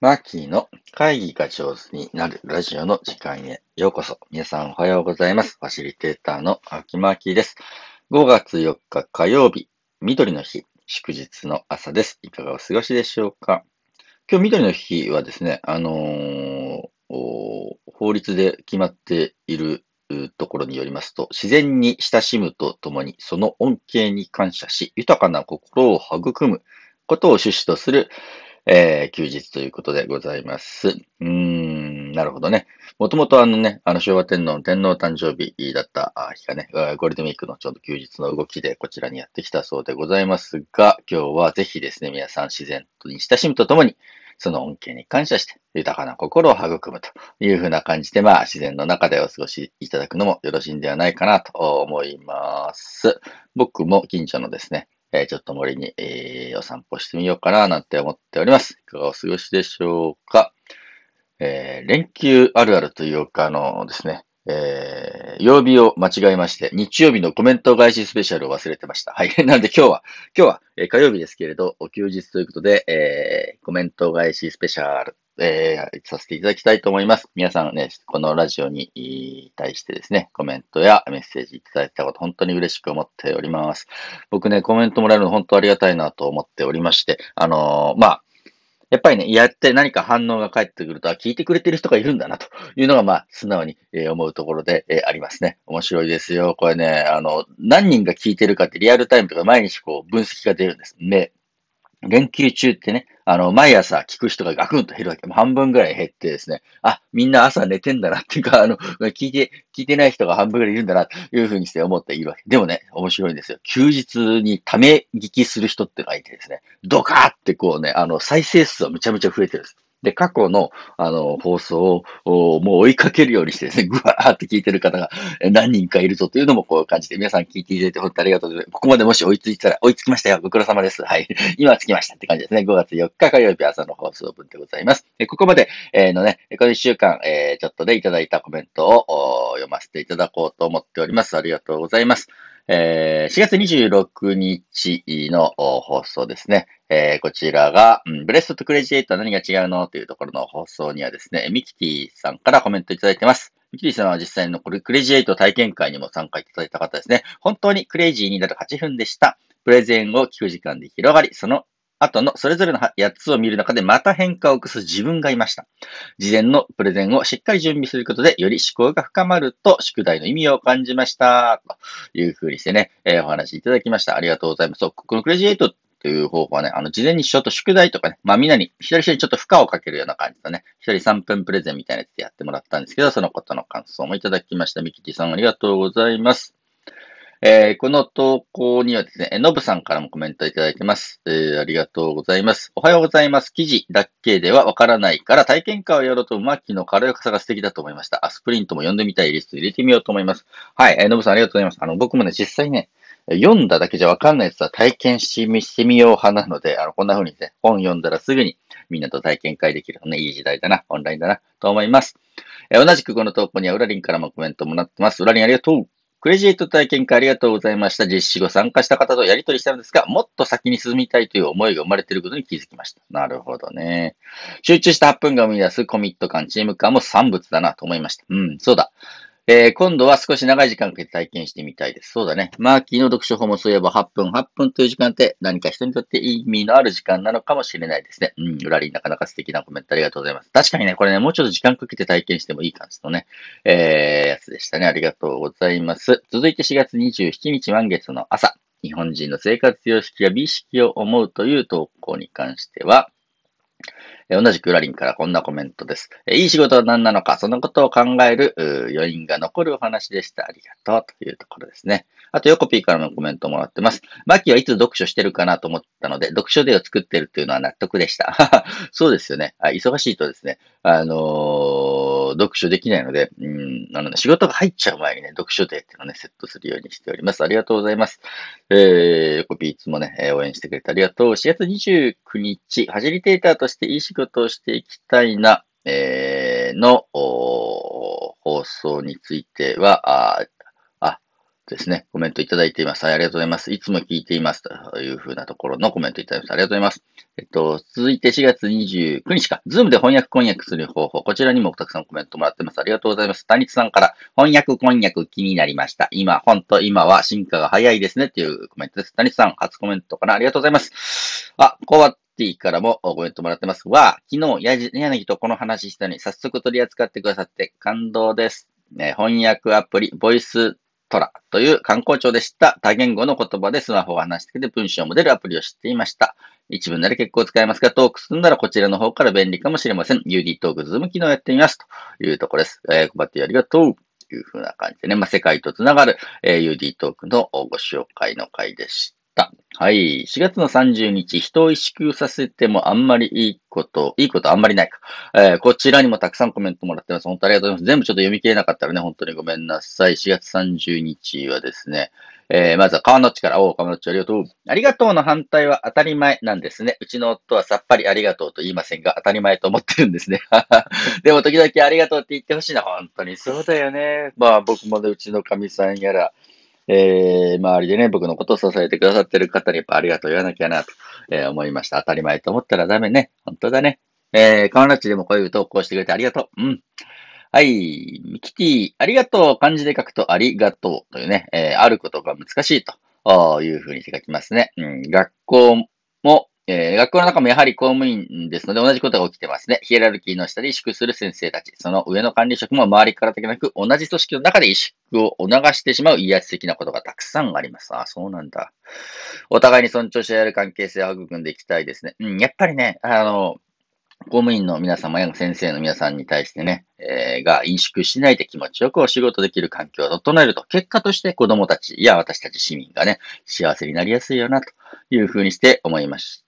マーキーの会議が上手になるラジオの時間へようこそ。皆さんおはようございます。ファシリテーターの秋マーキーです。5月4日火曜日、緑の日、祝日の朝です。いかがお過ごしでしょうか？今日緑の日はですね、あのー、法律で決まっているところによりますと、自然に親しむとともに、その恩恵に感謝し、豊かな心を育むことを趣旨とする、えー、休日ということでございます。うーん、なるほどね。もともとあのね、あの昭和天皇の天皇誕生日だった日がね、ゴールデンウィークのちょうど休日の動きでこちらにやってきたそうでございますが、今日はぜひですね、皆さん自然に親しむとともに、その恩恵に感謝して、豊かな心を育むというふうな感じで、まあ、自然の中でお過ごしいただくのもよろしいんではないかなと思います。僕も近所のですね、えー、ちょっと森に、えー、お散歩してみようかななんて思っております。いかがお過ごしでしょうか？えー、連休あるあるというか、あのですね、えー、曜日を間違えまして、日曜日のコメント返しスペシャルを忘れてました。はい。なんで今日は、今日は、えー、火曜日ですけれど、お休日ということで、えー、コメント返しスペシャルえー、させていただきたいと思います。皆さんね、このラジオに対してですね、コメントやメッセージいただいたこと本当に嬉しく思っております。僕ね、コメントもらえるの本当ありがたいなと思っておりまして、あのー、まあ、やっぱりね、やって何か反応が返ってくると、聞いてくれてる人がいるんだな、というのが、まあ、素直に、え思うところで、えありますね。面白いですよ。これね、あの、何人が聞いてるかってリアルタイムとか毎日こう、分析が出るんです。で、連休中ってね、あの、毎朝聞く人がガクンと減るわけ。もう半分ぐらい減ってですね、あ、みんな朝寝てんだなっていうか、あの、聞いて、聞いてない人が半分ぐらいいるんだなというふうにして思っているわけ。でもね、面白いんですよ。休日にため聞きする人ってのがいてですね、ドカーってこうね、あの、再生数はむちゃむちゃ増えてるんです。で、過去の、あの、放送を、もう追いかけるようにしてですね、ぐわーって聞いてる方が何人かいるぞというのもこう感じて、皆さん聞いていただいて本当にありがとうございます。ここまでもし追いついたら、追いつきましたよ。ご苦労様です。はい。今着きましたって感じですね。5月4日火曜日朝の放送分でございます。ここまで、えー、のね、この1週間、えー、ちょっとでいただいたコメントを読ませていただこうと思っております。ありがとうございます。えー、4月26日の放送ですね。えー、こちらが、うん、ブレストとクレジエイトは何が違うのというところの放送にはですね、ミキティさんからコメントいただいてます。ミキティさんは実際のクレジエイト体験会にも参加いただいた方ですね。本当にクレイジーになる8分でした。プレゼンを聞く時間で広がり、その後のそれぞれの8つを見る中でまた変化を起こす自分がいました。事前のプレゼンをしっかり準備することでより思考が深まると宿題の意味を感じました。というふうにしてね、えー、お話いただきました。ありがとうございます。このクレジエイトという方法はね、あの、事前にちょっと宿題とかね、まあみんなに一人一人ちょっと負荷をかけるような感じだね。一人3分プレゼンみたいなやつでやってもらったんですけど、そのことの感想もいただきました。ミキティさんありがとうございます。えー、この投稿にはですね、のぶさんからもコメントいただいてます、えー。ありがとうございます。おはようございます。記事だけではわからないから体験会をやろうと、マッキの軽やかさが素敵だと思いました。あ、スプリントも読んでみたいリスト入れてみようと思います。はい、えー、のぶさんありがとうございます。あの、僕もね、実際ね、読んだだけじゃわかんないやつは体験してみしてみよう派なので、あの、こんな風にね、本読んだらすぐにみんなと体験会できるのね、いい時代だな、オンラインだな、と思います。えー、同じくこの投稿には、ウラリンからもコメントもらってます。ウラリンありがとう。クレジット体験会ありがとうございました。実施後参加した方とやり取りしたのですが、もっと先に進みたいという思いが生まれていることに気づきました。なるほどね。集中した8分が生み出すコミット感、チーム感も産物だなと思いました。うん、そうだ。えー、今度は少し長い時間かけて体験してみたいです。そうだね。マーキーの読書法もそういえば8分、8分という時間って何か人にとって意味のある時間なのかもしれないですね。うん、裏になかなか素敵なコメントありがとうございます。確かにね、これね、もうちょっと時間かけて体験してもいい感じのね、えー、やつでしたね。ありがとうございます。続いて4月27日満月の朝。日本人の生活様式や美意識を思うという投稿に関しては、同じくラリンからこんなコメントです。いい仕事は何なのか、そのことを考える余韻が残るお話でした。ありがとうというところですね。あと、ヨコピーからもコメントもらってます。マキはいつ読書してるかなと思ったので、読書デーを作ってるっていうのは納得でした。そうですよね。忙しいとですね、あのー、読書できないので、うん、あのね、仕事が入っちゃう前にね、読書デーっていうのをね、セットするようにしております。ありがとうございます。えー、ヨコピーいつもね、応援してくれてありがとう。4月29日、ファシリテーターとしていい仕事をしていきたいな、えー、の、放送については、ですね、コメントいただいています。はい、ありがとうございます。いつも聞いています。というふうなところのコメントいただきます。ありがとうございます。えっと、続いて4月29日か、 Zoom で翻訳翻訳する方法。こちらにもたくさんコメントもらってます。ありがとうございます。谷津さんから、翻訳翻訳気になりました。今、本当今は進化が早いですね。っていうコメントです。谷津さん、初コメントかな。ありがとうございます。あ、こうは T からもコメントもらってます。は、昨日、やじ、柳とこの話したのに早速取り扱ってくださって感動です。ね、翻訳アプリ、ボイストラという観光庁でした多言語の言葉でスマホを話してて文章モデルアプリを知っていました。一文なら結構使えますが、トークするならこちらの方から便利かもしれません。UD トークズーム機能やってみます。というところです。えー、配ってありがとう。というふうな感じでね、まあ、世界とつながる、えー、UD トークのご紹介の回でした。はい。4月の30日、人を萎縮させてもあんまりいいこと、いいことあんまりないか。えー、こちらにもたくさんコメントもらってます。本当ありがとうございます。全部ちょっと読み切れなかったらね、本当にごめんなさい。4月30日はですね、えー、まずは川の地から、おう、川の地ありがとう。ありがとうの反対は当たり前なんですね。うちの夫はさっぱりありがとうと言いませんが、当たり前と思ってるんですね。でも時々ありがとうって言ってほしいな。本当にそうだよね。まあ僕もね、うちの神さんやら、えー、周りでね、僕のことを支えてくださってる方にやっぱありがとう言わなきゃなと、え、思いました。当たり前と思ったらダメね。本当だね。えー、カナチでもこういう投稿してくれてありがとう。うん。はい。ミキティ、ありがとう。漢字で書くとありがとうというね、えー、あることが難しいというふうに書きますね。うん、学校も、えー、学校の中もやはり公務員ですので同じことが起きてますね。ヒエラルキーの下で萎縮する先生たち。その上の管理職も周りからだけなく、同じ組織の中で萎縮を促してしまう威圧的なことがたくさんあります。あ、そうなんだ。お互いに尊重し合える関係性を育んでいきたいですね。うん、やっぱりね、あの、公務員の皆様や先生の皆さんに対してね、えー、が飲縮しないで気持ちよくお仕事できる環境を整えると、結果として子供たちや私たち市民がね、幸せになりやすいよな、というふうにして思いました。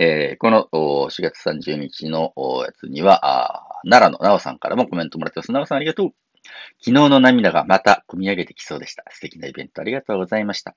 えー、この4月30日のやつには、奈良のなおさんからもコメントもらってます。なおさんありがとう。昨日の涙がまた込み上げてきそうでした。素敵なイベントありがとうございました。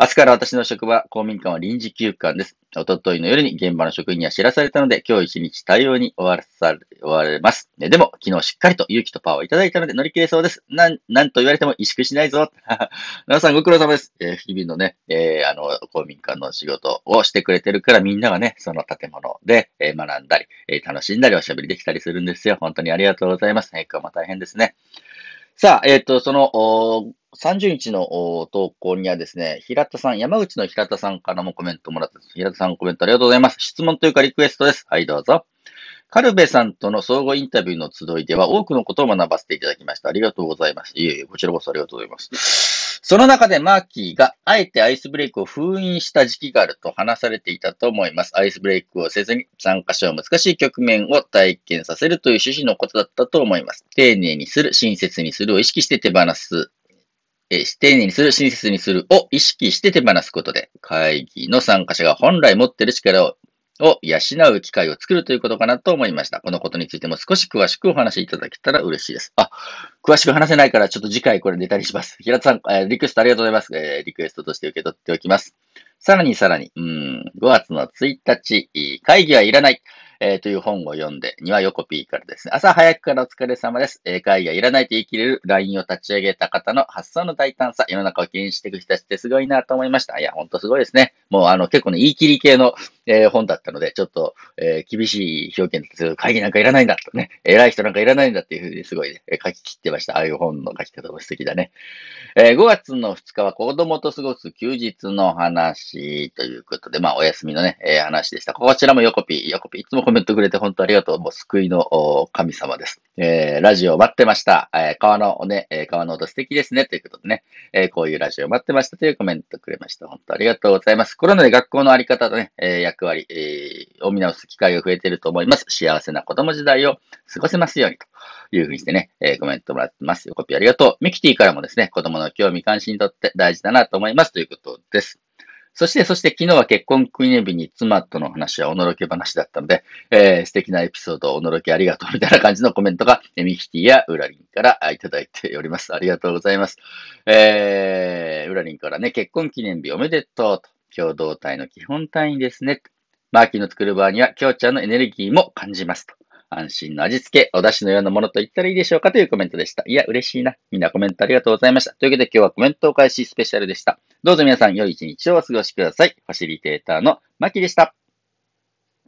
明日から私の職場、公民館は臨時休館です。おとといの夜に現場の職員には知らされたので、今日一日対応に終わらされ、終われます。でも、昨日しっかりと勇気とパワーをいただいたので乗り切れそうです。なん、なんと言われても萎縮しないぞ。皆さんご苦労様です。えー、日々のね、えー、あの、公民館の仕事をしてくれてるからみんながね、その建物で、えー、学んだり、え、楽しんだりおしゃべりできたりするんですよ。本当にありがとうございます。今日も大変ですね。さあ、えっ、ー、と、その、30日の投稿にはですね、平田さん、山口の平田さんからもコメントもらって平田さんコメントありがとうございます。質問というかリクエストです。はい、どうぞ。カルベさんとの相互インタビューの集いでは多くのことを学ばせていただきました。ありがとうございます。いえいえ、こちらこそありがとうございます。その中でマーキーがあえてアイスブレイクを封印した時期があると話されていたと思います。アイスブレイクをせずに参加者は難しい局面を体験させるという趣旨のことだったと思います。丁寧にする、親切にするを意識して手放す。え丁寧にする、親切にするを意識して手放すことで、会議の参加者が本来持っている力をを養う機会を作るということかなと思いました。このことについても少し詳しくお話しいただけたら嬉しいです。あ、詳しく話せないからちょっと次回これ出たりします。平田さん、えー、リクエストありがとうございます。えー、リクエストとして受け取っておきます。さらにさらに、うん、5月の1日、会議はいらない。えー、という本を読んで、には横 P からですね、朝早くからお疲れ様です。えー、会議はいらないと言い切れる LINE を立ち上げた方の発想の大胆さ、世の中を牽引していく人たちってすごいなと思いました。いや、ほんとすごいですね。もうあの、結構ね、言い切り系の、えー、本だったので、ちょっと、えー、厳しい表現です。会議なんかいらないんだとね、偉い人なんかいらないんだっていうふうにすごい、ね、書き切ってました。ああいう本の書き方も素敵だね。え、5月の2日は子供と過ごす休日の話ということで、まあ、お休みのね、え、話でした。こちらも横 P、横 P、いつもコメントくれて本当ありがとう。もう救いの神様です。えー、ラジオ待ってました。えー、川のね、えー、川の音素敵ですね。ということでね、えー、こういうラジオ待ってましたというコメントくれました。本当ありがとうございます。コロナで学校のあり方とね、えー、役割、えー、を見直す機会が増えていると思います。幸せな子供時代を過ごせますようにというふうにしてね、えー、コメントもらってます。コピーありがとう。ミキティからもですね、子供の興味関心にとって大事だなと思いますということです。そして、そして昨日は結婚記念日に妻との話はおのろけ話だったので、えー、素敵なエピソードおのろけありがとうみたいな感じのコメントが、ミキティやウラリンからいただいております。ありがとうございます。えー、ウラリンからね、結婚記念日おめでとうと、共同体の基本単位ですね。マーキーの作る場合には、きょうちゃんのエネルギーも感じますと。安心の味付け、お出汁のようなものと言ったらいいでしょうかというコメントでした。いや、嬉しいな。みんなコメントありがとうございました。というわけで今日はコメントを開始スペシャルでした。どうぞ皆さん良い一日をお過ごしください。ファシリテーターのマキでした。